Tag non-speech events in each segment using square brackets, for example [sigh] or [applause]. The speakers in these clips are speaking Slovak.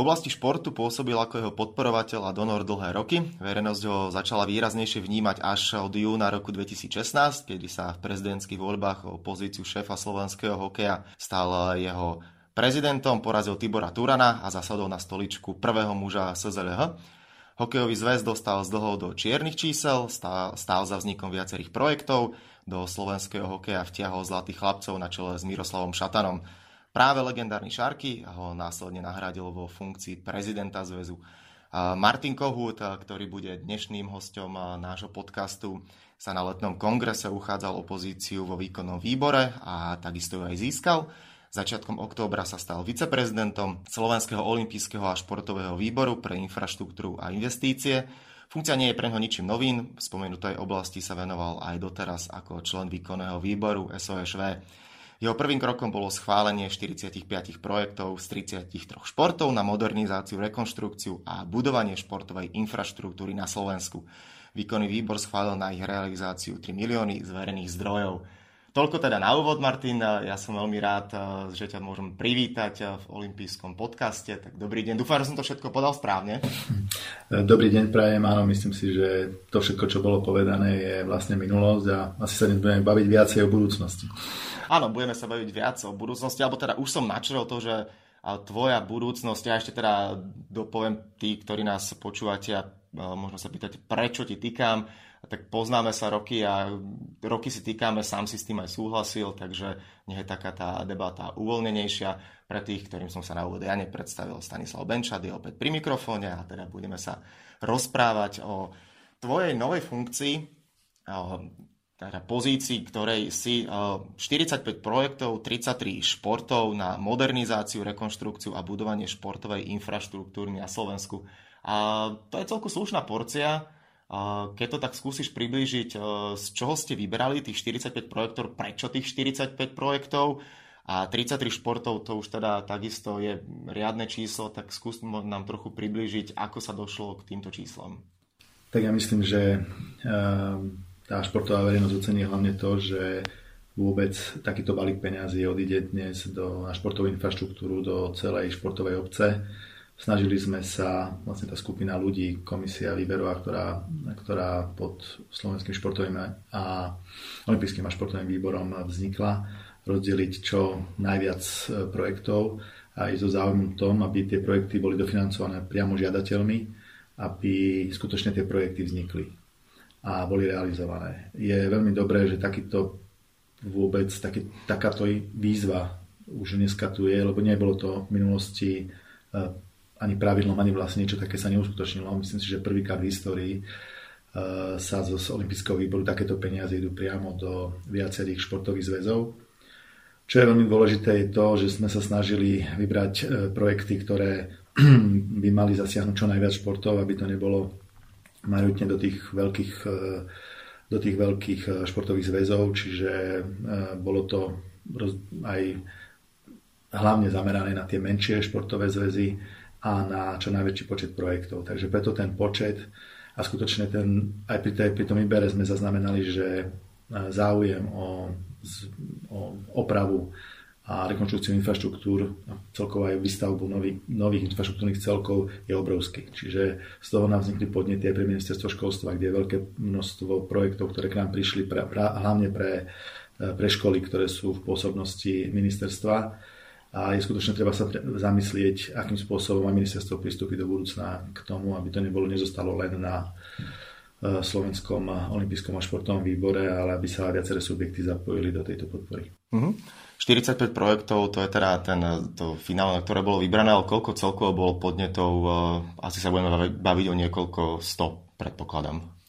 Oblasti športu pôsobil ako jeho podporovateľ a donor dlhé roky. Verejnosť ho začala výraznejšie vnímať až od júna roku 2016, kedy sa v prezidentských voľbách o pozíciu šéfa slovenského hokeja stal jeho prezidentom, porazil Tibora Turana a zasadol na stoličku prvého muža SZLH. Hokejový zväz dostal z dlhov do čiernych čísel, stál za vznikom viacerých projektov, do slovenského hokeja vtiahol zlatých chlapcov na čele s Miroslavom Šatanom. Práve legendárny Šarky ho následne nahradil vo funkcii prezidenta zväzu. Martin Kohut, ktorý bude dnešným hostom nášho podcastu, sa na letnom kongrese uchádzal o pozíciu vo výkonnom výbore a takisto ju aj získal. Začiatkom októbra sa stal viceprezidentom Slovenského olympijského a športového výboru pre infraštruktúru a investície. Funkcia nie je pre neho ničím novým, v spomenutej oblasti sa venoval aj doteraz ako člen výkonného výboru SOŠV. Jeho prvým krokom bolo schválenie 45 projektov z 33 športov na modernizáciu, rekonštrukciu a budovanie športovej infraštruktúry na Slovensku. Výkonný výbor schválil na ich realizáciu 3 milióny z zdrojov. Toľko teda na úvod, Martin. Ja som veľmi rád, že ťa môžem privítať v olympijskom podcaste. Tak dobrý deň. Dúfam, že som to všetko podal správne. Dobrý deň, prajem. Áno, myslím si, že to všetko, čo bolo povedané, je vlastne minulosť a asi sa budeme baviť viacej o budúcnosti. Áno, budeme sa baviť viac o budúcnosti, alebo teda už som načrel to, že tvoja budúcnosť, ja ešte teda dopoviem tí, ktorí nás počúvate a možno sa pýtať, prečo ti týkam, tak poznáme sa roky a roky si týkame, sám si s tým aj súhlasil, takže nech je taká tá debata uvoľnenejšia. Pre tých, ktorým som sa na úvode ja nepredstavil, Stanislav Benčad je opäť pri mikrofóne a teda budeme sa rozprávať o tvojej novej funkcii, teda pozícii, ktorej si 45 eh, projektov, 33 športov na modernizáciu, rekonštrukciu a budovanie športovej infraštruktúry na Slovensku. A to je celku slušná porcia. Keď to tak skúsiš priblížiť, eh, z čoho ste vyberali tých 45 projektov, prečo tých 45 projektov a 33 športov, to už teda takisto je riadne číslo, tak skús nám trochu priblížiť, ako sa došlo k týmto číslom. Tak ja myslím, že uh tá športová verejnosť ocení hlavne to, že vôbec takýto balík peňazí odíde dnes do, na športovú infraštruktúru, do celej športovej obce. Snažili sme sa, vlastne tá skupina ľudí, komisia Liberová, ktorá, ktorá pod Slovenským športovým a Olympijským a športovým výborom vznikla, rozdeliť čo najviac e, projektov a ísť so záujmom tom, aby tie projekty boli dofinancované priamo žiadateľmi, aby skutočne tie projekty vznikli a boli realizované. Je veľmi dobré, že takýto vôbec taký, takáto výzva už dneska tu je, lebo nebolo to v minulosti uh, ani pravidlom, ani vlastne niečo také sa neuskutočnilo. Myslím si, že prvýkrát v histórii uh, sa z Olympijského výboru takéto peniaze idú priamo do viacerých športových zväzov. Čo je veľmi dôležité je to, že sme sa snažili vybrať uh, projekty, ktoré [clears throat] by mali zasiahnuť čo najviac športov, aby to nebolo majoritne do tých veľkých, e, do tých veľkých e, športových zväzov, čiže e, bolo to aj hlavne zamerané na tie menšie športové zväzy a na čo najväčší počet projektov. Takže preto ten počet a skutočne ten, aj pri, tej, pri tom výbere sme zaznamenali, že záujem o, o opravu a rekonštrukciu infraštruktúr, celkovo aj výstavbu nových, nových infraštruktúrnych celkov je obrovský. Čiže z toho nám vznikli podnety aj pre ministerstvo školstva, kde je veľké množstvo projektov, ktoré k nám prišli pra, pra, hlavne pre, pre školy, ktoré sú v pôsobnosti ministerstva. A je skutočne treba sa zamyslieť, akým spôsobom má ministerstvo pristúpiť do budúcna k tomu, aby to nebolo, nezostalo len na e, Slovenskom olympijskom a športovom výbore, ale aby sa viaceré subjekty zapojili do tejto podpory. Uh-huh. 45 projektov, to je teda ten, to finále, ktoré bolo vybrané, ale koľko celkovo bolo podnetov, eh, asi sa budeme baviť o niekoľko sto, predpokladám.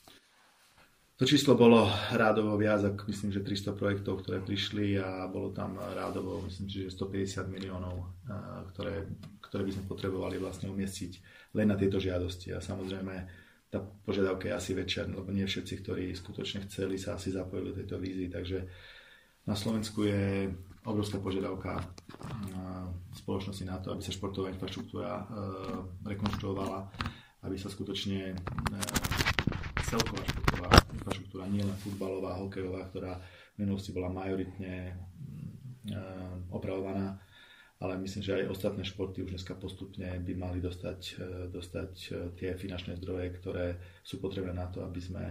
To číslo bolo rádovo viac, ako myslím, že 300 projektov, ktoré prišli a bolo tam rádovo, myslím, že 150 miliónov, eh, ktoré, ktoré by sme potrebovali vlastne umiestniť len na tieto žiadosti. A samozrejme, tá požiadavka je asi väčšia, lebo nie všetci, ktorí skutočne chceli, sa asi zapojili do tejto vízy, takže na Slovensku je obrovská požiadavka spoločnosti na to, aby sa športová infraštruktúra e, rekonštruovala, aby sa skutočne celková športová infraštruktúra, nielen futbalová, hokejová, ktorá v minulosti bola majoritne e, opravovaná, ale myslím, že aj ostatné športy už dneska postupne by mali dostať, e, dostať e, tie finančné zdroje, ktoré sú potrebné na to, aby sme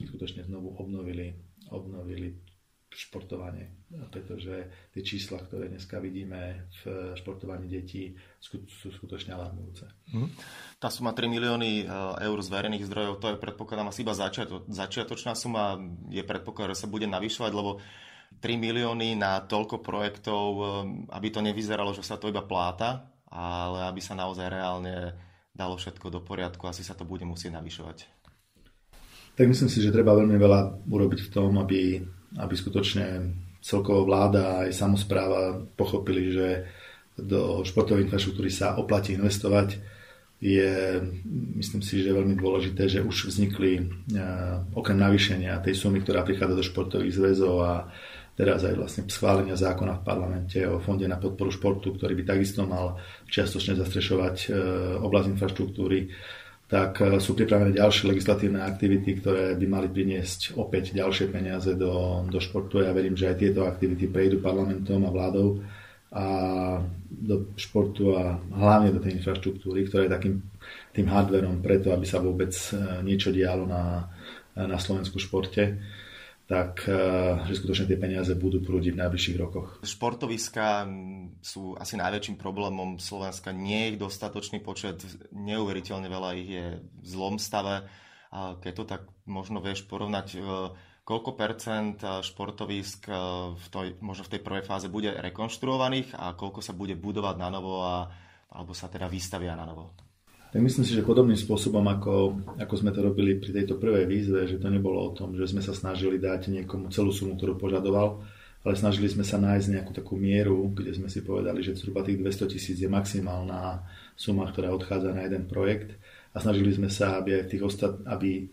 skutočne znovu obnovili, obnovili športovanie, pretože tie čísla, ktoré dneska vidíme v športovaní detí, sú skutočne alarmujúce. Hmm. Tá suma 3 milióny e, eur z verejných zdrojov, to je predpokladám asi iba začiato, začiatočná suma, je predpoklad, že sa bude navyšovať, lebo 3 milióny na toľko projektov, e, aby to nevyzeralo, že sa to iba pláta, ale aby sa naozaj reálne dalo všetko do poriadku, asi sa to bude musieť navyšovať. Tak myslím si, že treba veľmi veľa urobiť v tom, aby aby skutočne celkovo vláda aj samozpráva pochopili, že do športovej infraštruktúry sa oplatí investovať. Je, myslím si, že veľmi dôležité, že už vznikli e, okrem navýšenia tej sumy, ktorá prichádza do športových zväzov a teraz aj vlastne schválenia zákona v parlamente o Fonde na podporu športu, ktorý by takisto mal čiastočne zastrešovať e, oblasť infraštruktúry tak e, sú pripravené ďalšie legislatívne aktivity, ktoré by mali priniesť opäť ďalšie peniaze do, do športu. Ja verím, že aj tieto aktivity prejdú parlamentom a vládou a do športu a hlavne do tej infraštruktúry, ktorá je takým tým hardverom preto, aby sa vôbec e, niečo dialo na, na Slovensku športe tak eh, že skutočne tie peniaze budú prúdiť v najbližších rokoch. Športoviska sú asi najväčším problémom Slovenska. Nie je ich dostatočný počet, neuveriteľne veľa ich je v zlom stave. Keď to tak možno vieš porovnať, eh, koľko percent eh, športovisk v tej, možno v tej prvej fáze bude rekonštruovaných a koľko sa bude budovať na novo a, alebo sa teda vystavia na novo? Tak myslím si, že podobným spôsobom, ako, ako sme to robili pri tejto prvej výzve, že to nebolo o tom, že sme sa snažili dať niekomu celú sumu, ktorú požadoval, ale snažili sme sa nájsť nejakú takú mieru, kde sme si povedali, že zhruba tých 200 tisíc je maximálna suma, ktorá odchádza na jeden projekt. A snažili sme sa, aby aj tých ostat, aby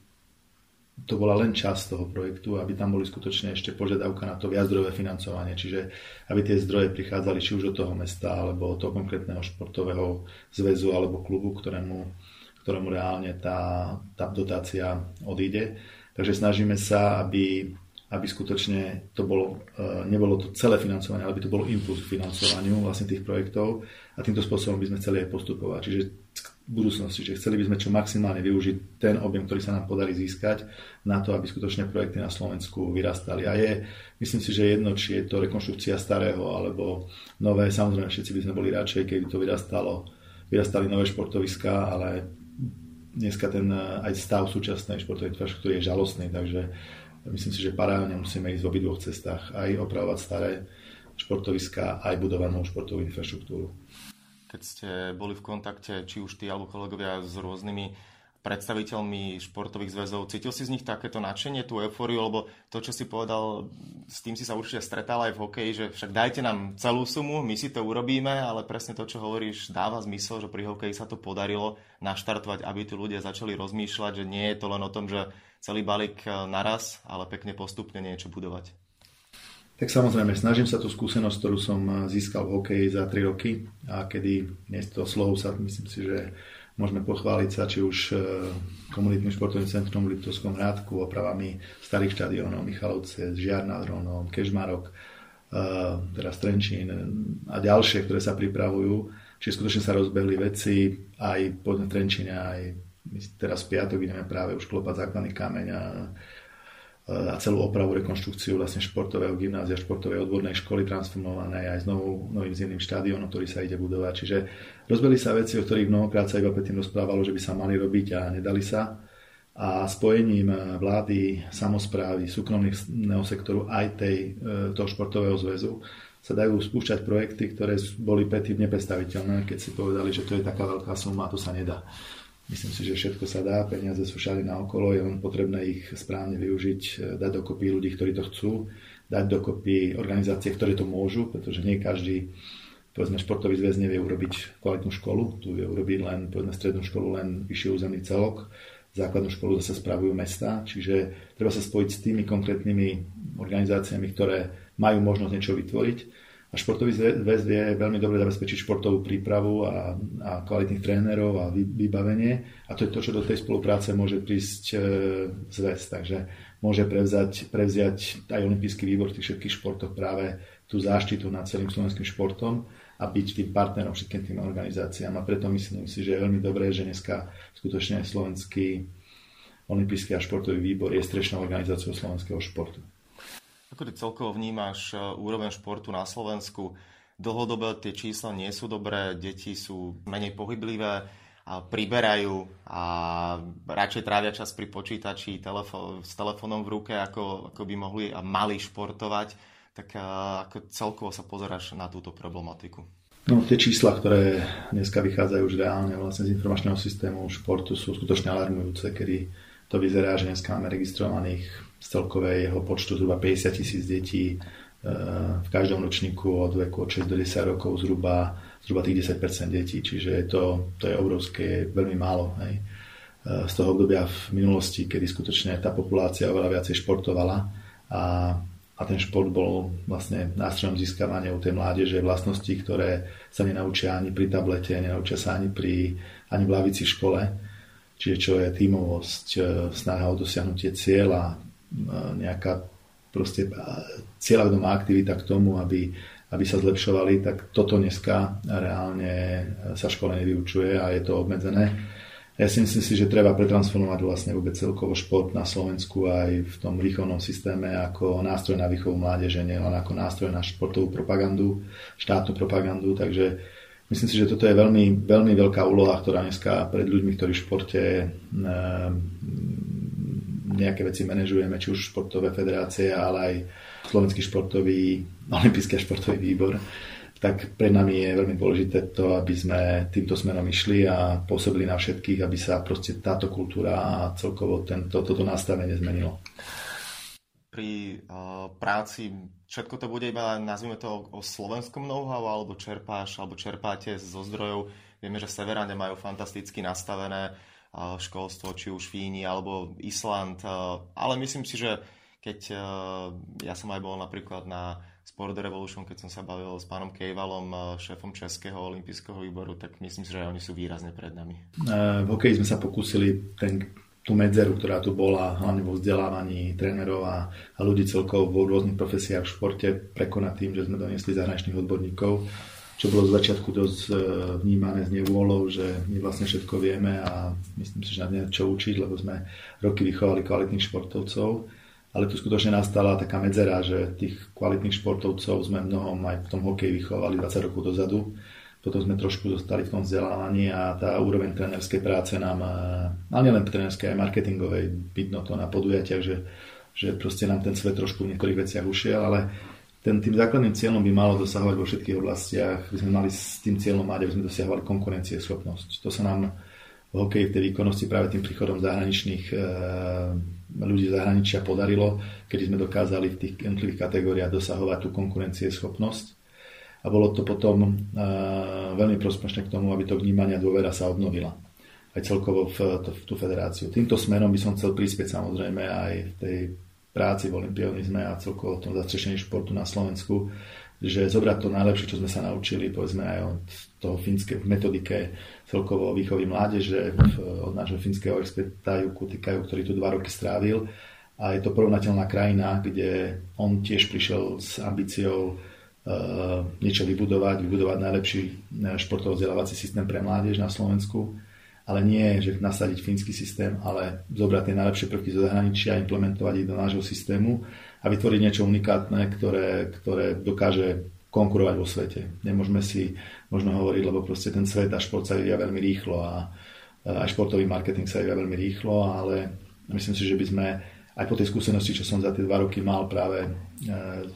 to bola len časť toho projektu, aby tam boli skutočne ešte požiadavka na to viazdrojové financovanie, čiže aby tie zdroje prichádzali či už od toho mesta, alebo od toho konkrétneho športového zväzu alebo klubu, ktorému, ktorému reálne tá, tá dotácia odíde. Takže snažíme sa, aby, aby skutočne to bolo, e, nebolo to celé financovanie, ale aby to bolo impuls k financovaniu vlastne tých projektov a týmto spôsobom by sme chceli aj postupovať. Čiže budúcnosti, že chceli by sme čo maximálne využiť ten objem, ktorý sa nám podarí získať na to, aby skutočne projekty na Slovensku vyrastali. A je, myslím si, že jedno, či je to rekonštrukcia starého alebo nové, samozrejme všetci by sme boli radšej, keby to vyrastalo, vyrastali nové športoviská, ale dneska ten aj stav súčasnej športovej infraštruktúry je žalostný, takže myslím si, že paralelne musíme ísť v obidvoch cestách, aj opravovať staré športoviská, aj budovanú športovú infraštruktúru keď ste boli v kontakte, či už ty alebo kolegovia s rôznymi predstaviteľmi športových zväzov. Cítil si z nich takéto nadšenie, tú eufóriu, lebo to, čo si povedal, s tým si sa určite stretal aj v hokeji, že však dajte nám celú sumu, my si to urobíme, ale presne to, čo hovoríš, dáva zmysel, že pri hokeji sa to podarilo naštartovať, aby tu ľudia začali rozmýšľať, že nie je to len o tom, že celý balík naraz, ale pekne postupne niečo budovať. Tak samozrejme, snažím sa tú skúsenosť, ktorú som eh, získal v hokeji za 3 roky a kedy miesto slov sa myslím si, že môžeme pochváliť sa, či už eh, komunitným športovým centrom v Liptovskom Rádku, opravami starých štadiónov, Michalovce, Žiar nad Hronom, Kežmarok, eh, teraz Trenčín a ďalšie, ktoré sa pripravujú. Čiže skutočne sa rozbehli veci aj po Trenčíne, aj teraz v piatok ideme práve už klopať základný kameň a a celú opravu, rekonštrukciu vlastne športového gymnázia, športovej odbornej školy transformovanej aj s novou, novým zimným štadiónom, ktorý sa ide budovať. Čiže rozbili sa veci, o ktorých mnohokrát sa iba predtým rozprávalo, že by sa mali robiť a nedali sa. A spojením vlády, samozprávy, súkromného sektoru aj tej, e, toho športového zväzu sa dajú spúšťať projekty, ktoré boli predtým nepredstaviteľné, keď si povedali, že to je taká veľká suma a to sa nedá. Myslím si, že všetko sa dá, peniaze sú všade na okolo, je len potrebné ich správne využiť, e, dať dokopy ľudí, ktorí to chcú, dať dokopy organizácie, ktoré to môžu, pretože nie každý povedzme, športový zväz nevie urobiť kvalitnú školu, tu vie urobiť len povedzme, strednú školu, len vyšší územný celok, základnú školu zase spravujú mesta, čiže treba sa spojiť s tými konkrétnymi organizáciami, ktoré majú možnosť niečo vytvoriť športový zväz vie veľmi dobre zabezpečiť športovú prípravu a, a kvalitných trénerov a vybavenie. A to je to, čo do tej spolupráce môže prísť e, zväz. Takže môže prevzať, prevziať aj olimpijský výbor v tých všetkých športoch práve tú záštitu nad celým slovenským športom a byť tým partnerom všetkým tým organizáciám. A preto myslím si, že je veľmi dobré, že dneska skutočne slovenský Olympijský a športový výbor je strešnou organizáciou slovenského športu. Ako ty celkovo vnímaš e, úroveň športu na Slovensku? Dlhodobé tie čísla nie sú dobré, deti sú menej pohyblivé, a priberajú a radšej trávia čas pri počítači telefó- s telefónom v ruke, ako, ako by mohli a mali športovať. Tak e, ako celkovo sa pozeráš na túto problematiku? No, tie čísla, ktoré dneska vychádzajú už reálne vlastne z informačného systému športu sú skutočne alarmujúce, kedy to vyzerá, že dneska máme registrovaných z celkového počtu zhruba 50 tisíc detí e, v každom ročníku od veku od 6 do 10 rokov zhruba, zhruba tých 10% detí, čiže to, to je obrovské, veľmi málo. Hej. E, z toho obdobia v minulosti, kedy skutočne tá populácia oveľa viacej športovala a, a ten šport bol vlastne nástrojom získavania u tej mládeže vlastnosti, ktoré sa nenaučia ani pri tablete, nenaučia sa ani, pri, ani v lavici v škole čiže čo je tímovosť, e, snaha o dosiahnutie cieľa, nejaká proste cieľavedomá aktivita k tomu, aby, aby sa zlepšovali, tak toto dneska reálne sa škole nevyučuje a je to obmedzené. Ja si myslím si, že treba pretransformovať vlastne vôbec celkovo šport na Slovensku aj v tom výchovnom systéme ako nástroj na výchovu mládeže, nielen ako nástroj na športovú propagandu, štátnu propagandu, takže Myslím si, že toto je veľmi, veľmi veľká úloha, ktorá dneska pred ľuďmi, ktorí v športe ehm, nejaké veci manažujeme, či už športové federácie, ale aj Slovenský športový, olimpijský športový výbor, tak pre nami je veľmi dôležité to, aby sme týmto smerom išli a pôsobili na všetkých, aby sa proste táto kultúra a celkovo tento, toto nastavenie zmenilo pri uh, práci všetko to bude iba, nazvime to, o, slovenskom know-how, alebo čerpáš, alebo čerpáte zo zdrojov. Vieme, že Severáne majú fantasticky nastavené uh, školstvo, či už Fíni, alebo Island, ale myslím si, že keď ja som aj bol napríklad na Sport Revolution, keď som sa bavil s pánom Kejvalom, šéfom Českého olympijského výboru, tak myslím si, že oni sú výrazne pred nami. V hokeji sme sa pokúsili ten tú medzeru, ktorá tu bola, hlavne vo vzdelávaní trénerov a, ľudí celkovo vo rôznych profesiách v športe prekonať tým, že sme doniesli zahraničných odborníkov, čo bolo z začiatku dosť e, vnímané s nevôľou, že my vlastne všetko vieme a myslím si, že nám čo učiť, lebo sme roky vychovali kvalitných športovcov. Ale tu skutočne nastala taká medzera, že tých kvalitných športovcov sme mnohom aj v tom hokeji vychovali 20 rokov dozadu potom sme trošku zostali v tom vzdelávaní a tá úroveň trénerskej práce nám, ale nielen trénerskej, aj marketingovej, vidno to na podujatiach, že, že proste nám ten svet trošku v niektorých veciach ušiel, ale ten, tým základným cieľom by malo dosahovať vo všetkých oblastiach, by sme mali s tým cieľom mať, aby sme dosiahovali konkurencieschopnosť. To sa nám v hokeji v tej výkonnosti práve tým príchodom zahraničných e, ľudí zahraničia podarilo, kedy sme dokázali v tých jednotlivých kategóriách dosahovať tú konkurencieschopnosť a bolo to potom veľmi prospešné k tomu, aby to vnímanie a dôvera sa obnovila aj celkovo v, to, v tú federáciu. Týmto smerom by som chcel prispieť samozrejme aj v tej práci v olimpionizme a celkovo v tom zastrešení športu na Slovensku, že zobrať to najlepšie, čo sme sa naučili, povedzme aj od toho fínske v metodike celkovo výchovy mládeže, od nášho fínskeho experta Juku Tikajú, ktorý tu dva roky strávil. A je to porovnateľná krajina, kde on tiež prišiel s ambíciou Eh, niečo vybudovať, vybudovať najlepší eh, športovo vzdelávací systém pre mládež na Slovensku, ale nie, že nasadiť fínsky systém, ale zobrať tie najlepšie prvky zo zahraničia a implementovať ich do nášho systému a vytvoriť niečo unikátne, ktoré, ktoré dokáže konkurovať vo svete. Nemôžeme si možno hovoriť, lebo proste ten svet a šport sa vyvíja veľmi rýchlo a aj športový marketing sa vyvíja veľmi rýchlo, ale myslím si, že by sme aj po tej skúsenosti, čo som za tie dva roky mal práve e,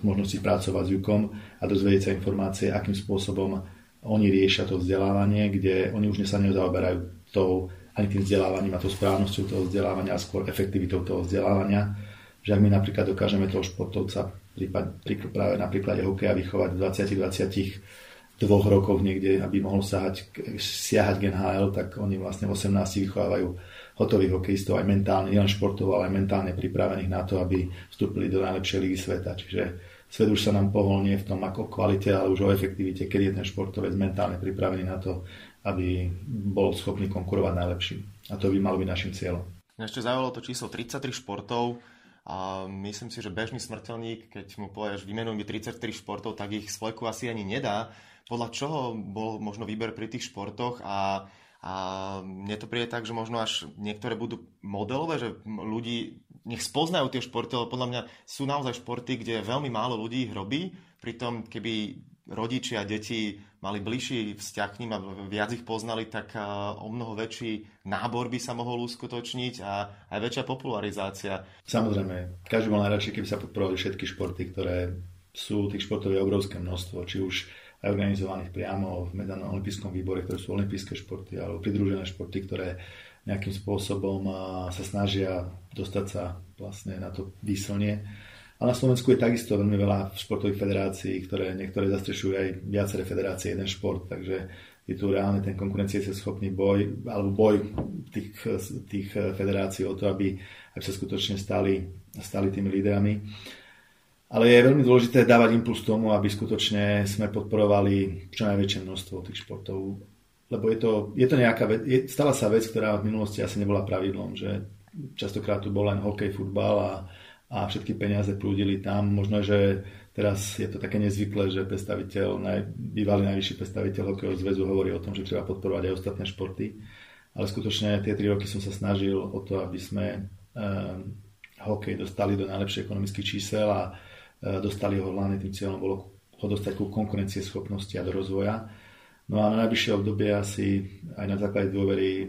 možnosti pracovať s Jukom a dozvedieť sa informácie, akým spôsobom oni riešia to vzdelávanie, kde oni už sa nezaoberajú tou, ani tým vzdelávaním a tou správnosťou toho vzdelávania, a skôr efektivitou toho vzdelávania. Že ak my napríklad dokážeme toho športovca prípad, práve na hokeja vychovať v 20-20 dvoch rokoch niekde, aby mohol sahať, siahať k NHL, tak oni vlastne v 18 vychovávajú hotových hokejistov aj mentálne, nielen športov, ale aj mentálne pripravených na to, aby vstúpili do najlepšej ligy sveta. Čiže svet už sa nám pohol nie v tom ako kvalite, ale už o efektivite, kedy je ten športovec mentálne pripravený na to, aby bol schopný konkurovať najlepším. A to by malo byť našim cieľom. Ešte zaujalo to číslo 33 športov a myslím si, že bežný smrteľník, keď mu povieš vymenuj mi 33 športov, tak ich z fleku asi ani nedá podľa čoho bol možno výber pri tých športoch a a mne to príde tak, že možno až niektoré budú modelové, že ľudí nech spoznajú tie športy, ale podľa mňa sú naozaj športy, kde veľmi málo ľudí ich robí. Pritom, keby rodičia deti mali bližší vzťah k ním a viac ich poznali, tak o mnoho väčší nábor by sa mohol uskutočniť a aj väčšia popularizácia. Samozrejme, každý mal najradšej, keby sa podporovali všetky športy, ktoré sú tých športov je obrovské množstvo, či už aj organizovaných priamo v Medzinárodnom olympijskom výbore, ktoré sú olympijské športy alebo pridružené športy, ktoré nejakým spôsobom sa snažia dostať sa vlastne na to výslnie. A na Slovensku je takisto veľmi veľa športových federácií, ktoré niektoré zastrešujú aj viaceré federácie, jeden šport, takže je tu reálne ten konkurencieschopný boj, alebo boj tých, tých federácií o to, aby, aby sa skutočne stali, stali tými lídrami. Ale je veľmi dôležité dávať impuls tomu, aby skutočne sme podporovali čo najväčšie množstvo tých športov. Lebo je to, je to nejaká vec, je, stala sa vec, ktorá v minulosti asi nebola pravidlom, že častokrát tu bol len hokej, futbal a, a všetky peniaze prúdili tam. Možno, že teraz je to také nezvyklé, že predstaviteľ, naj, bývalý najvyšší predstaviteľ hokejového zväzu hovorí o tom, že treba podporovať aj ostatné športy. Ale skutočne tie tri roky som sa snažil o to, aby sme um, hokej dostali do najlepších ekonomických čísel a E, dostali ho hlavne tým cieľom bolo ho dostať ku schopnosti a do rozvoja. No a na najbližšie obdobie asi aj na základe dôvery e,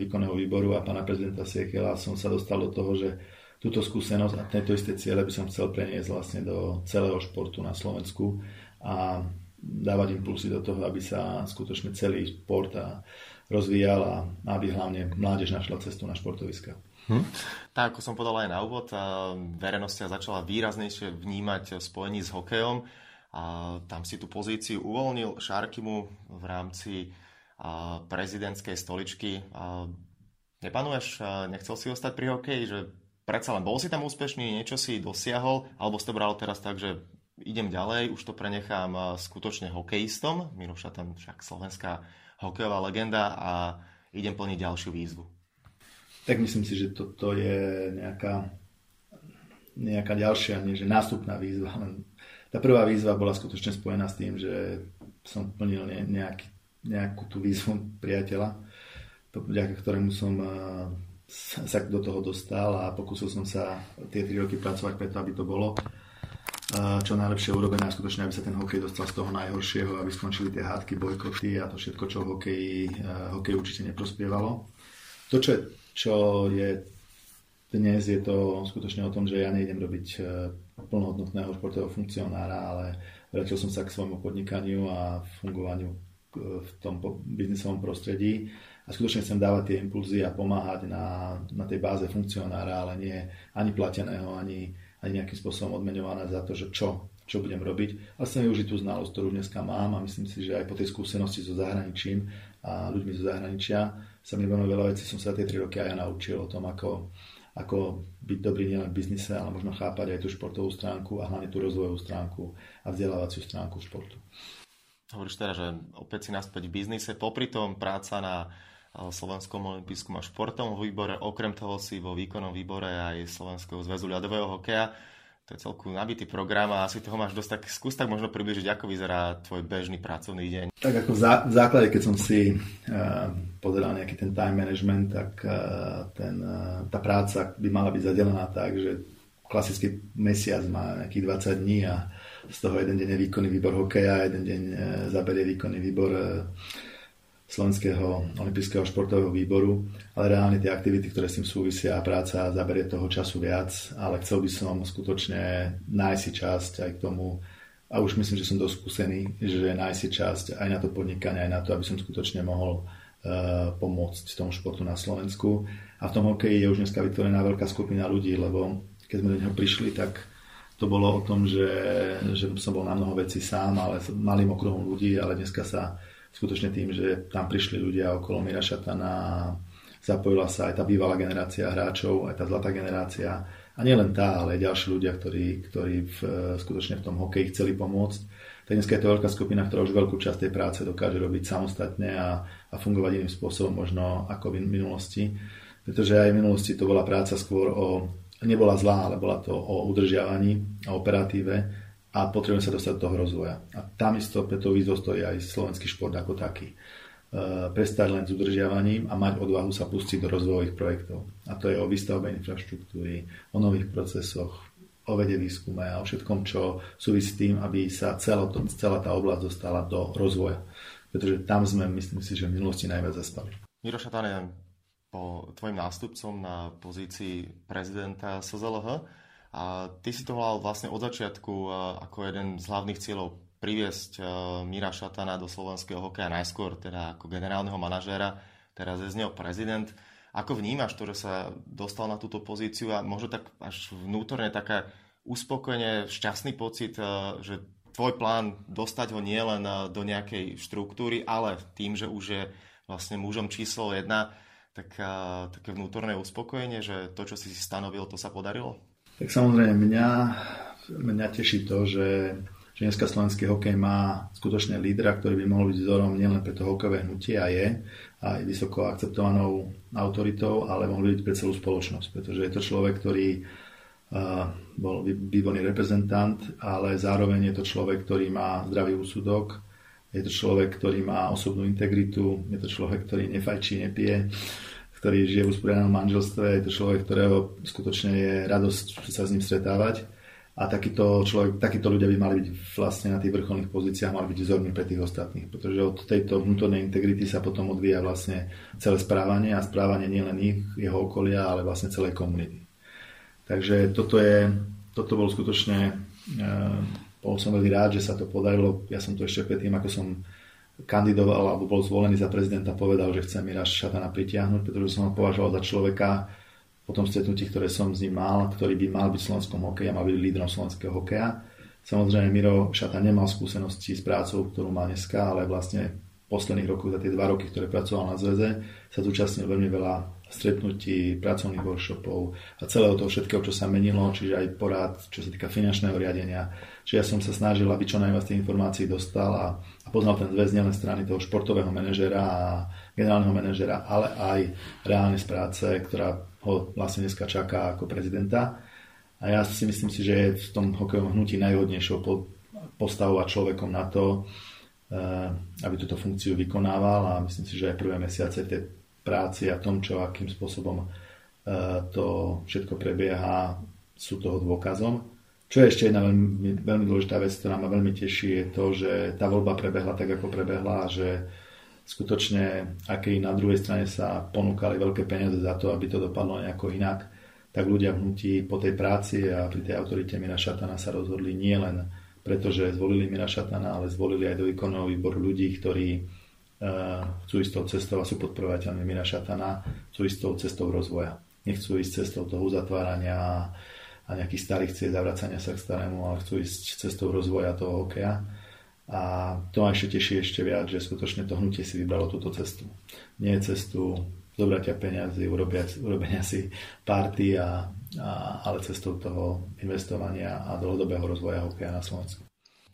výkonného výboru a pána prezidenta Siekela som sa dostal do toho, že túto skúsenosť a tento isté cieľe by som chcel preniesť vlastne do celého športu na Slovensku a dávať impulsy do toho, aby sa skutočne celý šport a rozvíjal a aby hlavne mládež našla cestu na športoviska. Hm? Tak ako som povedal aj na úvod, verejnosť začala výraznejšie vnímať spojení s hokejom a tam si tú pozíciu uvoľnil Šarkimu v rámci prezidentskej stoličky. Nepanuješ, nechcel si ostať pri hokeji, že predsa len bol si tam úspešný, niečo si dosiahol, alebo si bral teraz tak, že idem ďalej, už to prenechám skutočne hokejistom, Miroša tam však slovenská hokejová legenda a idem plniť ďalšiu výzvu tak myslím si, že toto je nejaká, nejaká ďalšia, nie že nástupná výzva. Tá prvá výzva bola skutočne spojená s tým, že som plnil nejaký, nejakú tú výzvu priateľa, vďaka ktorému som sa do toho dostal a pokúsil som sa tie tri roky pracovať preto, aby to bolo čo najlepšie urobené a skutočne, aby sa ten hokej dostal z toho najhoršieho, aby skončili tie hádky, bojkoty a to všetko, čo v hokeji, eh, hokej určite neprospievalo. To, čo je čo je dnes, je to skutočne o tom, že ja nejdem robiť e, plnohodnotného športového funkcionára, ale vrátil som sa k svojmu podnikaniu a fungovaniu e, v tom biznisovom prostredí a skutočne chcem dávať tie impulzy a pomáhať na, na tej báze funkcionára, ale nie ani plateného, ani, ani nejakým spôsobom odmenované za to, že čo, čo budem robiť. Ale chcem využiť tú znalosť, ktorú dneska mám a myslím si, že aj po tej skúsenosti so zahraničím a ľuďmi zo zahraničia sa mi veľmi veľa vecí, som sa tie tri roky aj ja naučil o tom, ako, ako byť dobrý nielen v biznise, ale možno chápať aj tú športovú stránku a hlavne tú rozvojovú stránku a vzdelávaciu stránku športu. Hovoríš teda, že opäť si naspäť v biznise, popri tom práca na Slovenskom olympijskom a športovom výbore, okrem toho si vo výkonnom výbore aj Slovenského zväzu ľadového hokeja to je celku nabitý program a asi toho máš dosť tak, skús tak možno približiť, ako vyzerá tvoj bežný pracovný deň. Tak ako v, základe, keď som si uh, pozeral nejaký ten time management, tak uh, ten, uh, tá práca by mala byť zadelená tak, že klasický mesiac má nejakých 20 dní a z toho jeden deň je výkonný výbor hokeja, jeden deň uh, zaberie výkonný výbor Slovenského olympijského športového výboru, ale reálne tie aktivity, ktoré s tým súvisia a práca zaberie toho času viac, ale chcel by som skutočne nájsť si časť aj k tomu, a už myslím, že som dosť skúsený, že nájsť si časť aj na to podnikanie, aj na to, aby som skutočne mohol uh, pomôcť tomu športu na Slovensku. A v tom hokeji je už dneska vytvorená veľká skupina ľudí, lebo keď sme do neho prišli, tak to bolo o tom, že, že som bol na mnoho vecí sám, ale malým okruhom ľudí, ale dneska sa skutočne tým, že tam prišli ľudia okolo Mira Šatana zapojila sa aj tá bývalá generácia hráčov, aj tá zlatá generácia a nielen tá, ale aj ďalší ľudia, ktorí, ktorí v, skutočne v tom hokeji chceli pomôcť. Tak dneska je to veľká skupina, ktorá už veľkú časť tej práce dokáže robiť samostatne a, a fungovať iným spôsobom možno ako v minulosti. Pretože aj v minulosti to bola práca skôr o, nebola zlá, ale bola to o udržiavaní a operatíve a potrebujeme sa dostať do toho rozvoja. A tam isto pre to výzvou stojí aj slovenský šport ako taký. E, prestať len s udržiavaním a mať odvahu sa pustiť do rozvojových projektov. A to je o výstavbe infraštruktúry, o nových procesoch, o vede výskume a o všetkom, čo súvisí s tým, aby sa celá, to, celá tá oblasť dostala do rozvoja. Pretože tam sme, myslím si, že v minulosti najviac zaspali. Miro Šatane, po tvojim nástupcom na pozícii prezidenta SZLH a ty si to volal vlastne od začiatku ako jeden z hlavných cieľov priviesť Mira Šatana do slovenského hokeja najskôr teda ako generálneho manažéra, teraz je z neho prezident. Ako vnímaš to, že sa dostal na túto pozíciu a možno tak až vnútorne taká uspokojene šťastný pocit, že tvoj plán dostať ho nielen do nejakej štruktúry, ale tým, že už je vlastne mužom číslo jedna, tak, také vnútorné uspokojenie, že to, čo si stanovil, to sa podarilo? Tak samozrejme, mňa, mňa teší to, že, že dneska slovenský hokej má skutočne lídra, ktorý by mohol byť vzorom nielen pre to hokejové hnutie a je aj vysoko akceptovanou autoritou, ale mohol byť pre celú spoločnosť, pretože je to človek, ktorý uh, bol výborný reprezentant, ale zároveň je to človek, ktorý má zdravý úsudok, je to človek, ktorý má osobnú integritu, je to človek, ktorý nefajčí, nepije, ktorý žije v usporiadanom manželstve, je to človek, ktorého skutočne je radosť sa s ním stretávať. A takýto, človek, takíto ľudia by mali byť vlastne na tých vrcholných pozíciách, mali byť vzormi pre tých ostatných, pretože od tejto vnútornej integrity sa potom odvíja vlastne celé správanie a správanie nielen ich, jeho okolia, ale vlastne celej komunity. Takže toto, je, toto bol skutočne, uh, bol som veľmi rád, že sa to podarilo. Ja som to ešte predtým, ako som kandidoval alebo bol zvolený za prezidenta, povedal, že chce Mira Šatana pritiahnuť, pretože som ho považoval za človeka po tom stretnutí, ktoré som s ním mal, ktorý by mal byť v slovenskom hokeji a mal byť lídrom slovenského hokeja. Samozrejme, Miro Šata nemal skúsenosti s prácou, ktorú má dneska, ale vlastne posledných rokoch, za tie dva roky, ktoré pracoval na zväze, sa zúčastnil veľmi veľa stretnutí, pracovných workshopov a celého toho všetkého, čo sa menilo, čiže aj porad, čo sa týka finančného riadenia. Čiže ja som sa snažil, aby čo najviac tých informácií dostal a, a poznal ten zväz nielen strany toho športového manažera a generálneho manažera, ale aj reálne z práce, ktorá ho vlastne dneska čaká ako prezidenta. A ja si myslím si, že je v tom hokejovom hnutí najhodnejšou postavou a človekom na to, aby túto funkciu vykonával a myslím si, že aj prvé mesiace tej práci a tom, čo akým spôsobom eh, to všetko prebieha, sú toho dôkazom. Čo je ešte jedna veľmi, veľmi dôležitá vec, ktorá ma veľmi teší, je to, že tá voľba prebehla tak, ako prebehla že skutočne, aké na druhej strane sa ponúkali veľké peniaze za to, aby to dopadlo nejako inak, tak ľudia v hnutí po tej práci a pri tej autorite Mira Šatana sa rozhodli nie len preto, že zvolili Mira Šatana, ale zvolili aj do výkonného výboru ľudí, ktorí uh, chcú istou cestou a sú podporovateľmi Mira Šatana, chcú istou cestou rozvoja. Nechcú ísť cestou toho uzatvárania a nejakých starých ciest zavracania sa k starému, ale chcú ísť cestou rozvoja toho hokeja a to ma ešte teší ešte viac, že skutočne to hnutie si vybralo túto cestu. Nie cestu zobratia peniazy, urobia, urobenia si party, a, a, ale cestou toho investovania a dlhodobého rozvoja hokeja na Slovensku.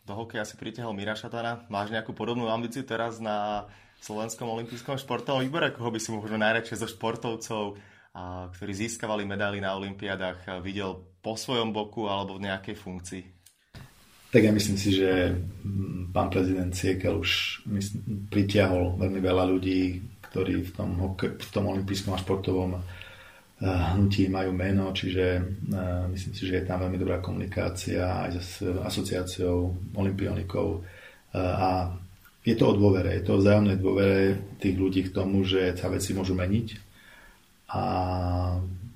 Do hokeja si pritiahol Mira Šatana. Máš nejakú podobnú ambíciu teraz na Slovenskom olympijskom športovom výbore? Koho by si možno najradšej zo športovcov, a, ktorí získavali medaily na olympiádach, videl po svojom boku alebo v nejakej funkcii? Tak ja myslím si, že mm, pán prezident Siekel už pritiahol veľmi veľa ľudí, ktorí v tom, v tom olympijskom a športovom eh, hnutí majú meno, čiže uh, myslím si, že je tam veľmi dobrá komunikácia aj s asociáciou olimpionikov uh, a je to o dôvere, je to o vzájomnej dôvere tých ľudí k tomu, že sa veci môžu meniť. A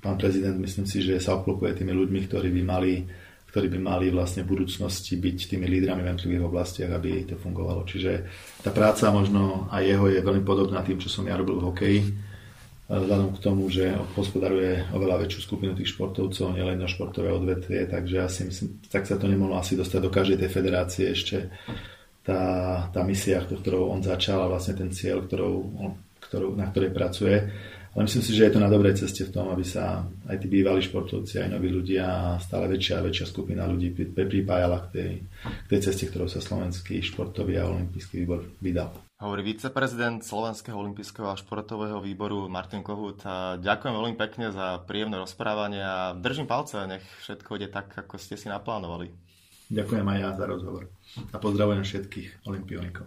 pán prezident myslím si, že sa obklopuje tými ľuďmi, ktorí by mali ktorí by mali vlastne v budúcnosti byť tými lídrami v jednotlivých oblastiach, aby to fungovalo. Čiže tá práca možno aj jeho je veľmi podobná tým, čo som ja robil v hokeji, vzhľadom k tomu, že hospodaruje oveľa väčšiu skupinu tých športovcov, nielen na športové odvetvie, takže ja si myslím, tak sa to nemohlo asi dostať do každej tej federácie ešte tá, tá misia, ktorou on začal a vlastne ten cieľ, ktorou, ktorou, na ktorej pracuje ale myslím si, že je to na dobrej ceste v tom, aby sa aj tí bývalí športovci, aj noví ľudia a stále väčšia a väčšia skupina ľudí pripájala k tej, k tej ceste, ktorou sa slovenský športový a olimpijský výbor vydal. Hovorí viceprezident Slovenského olympijského a športového výboru Martin Kohut. A ďakujem veľmi pekne za príjemné rozprávanie a držím palce, nech všetko ide tak, ako ste si naplánovali. Ďakujem aj ja za rozhovor. A pozdravujem všetkých olimpionikov.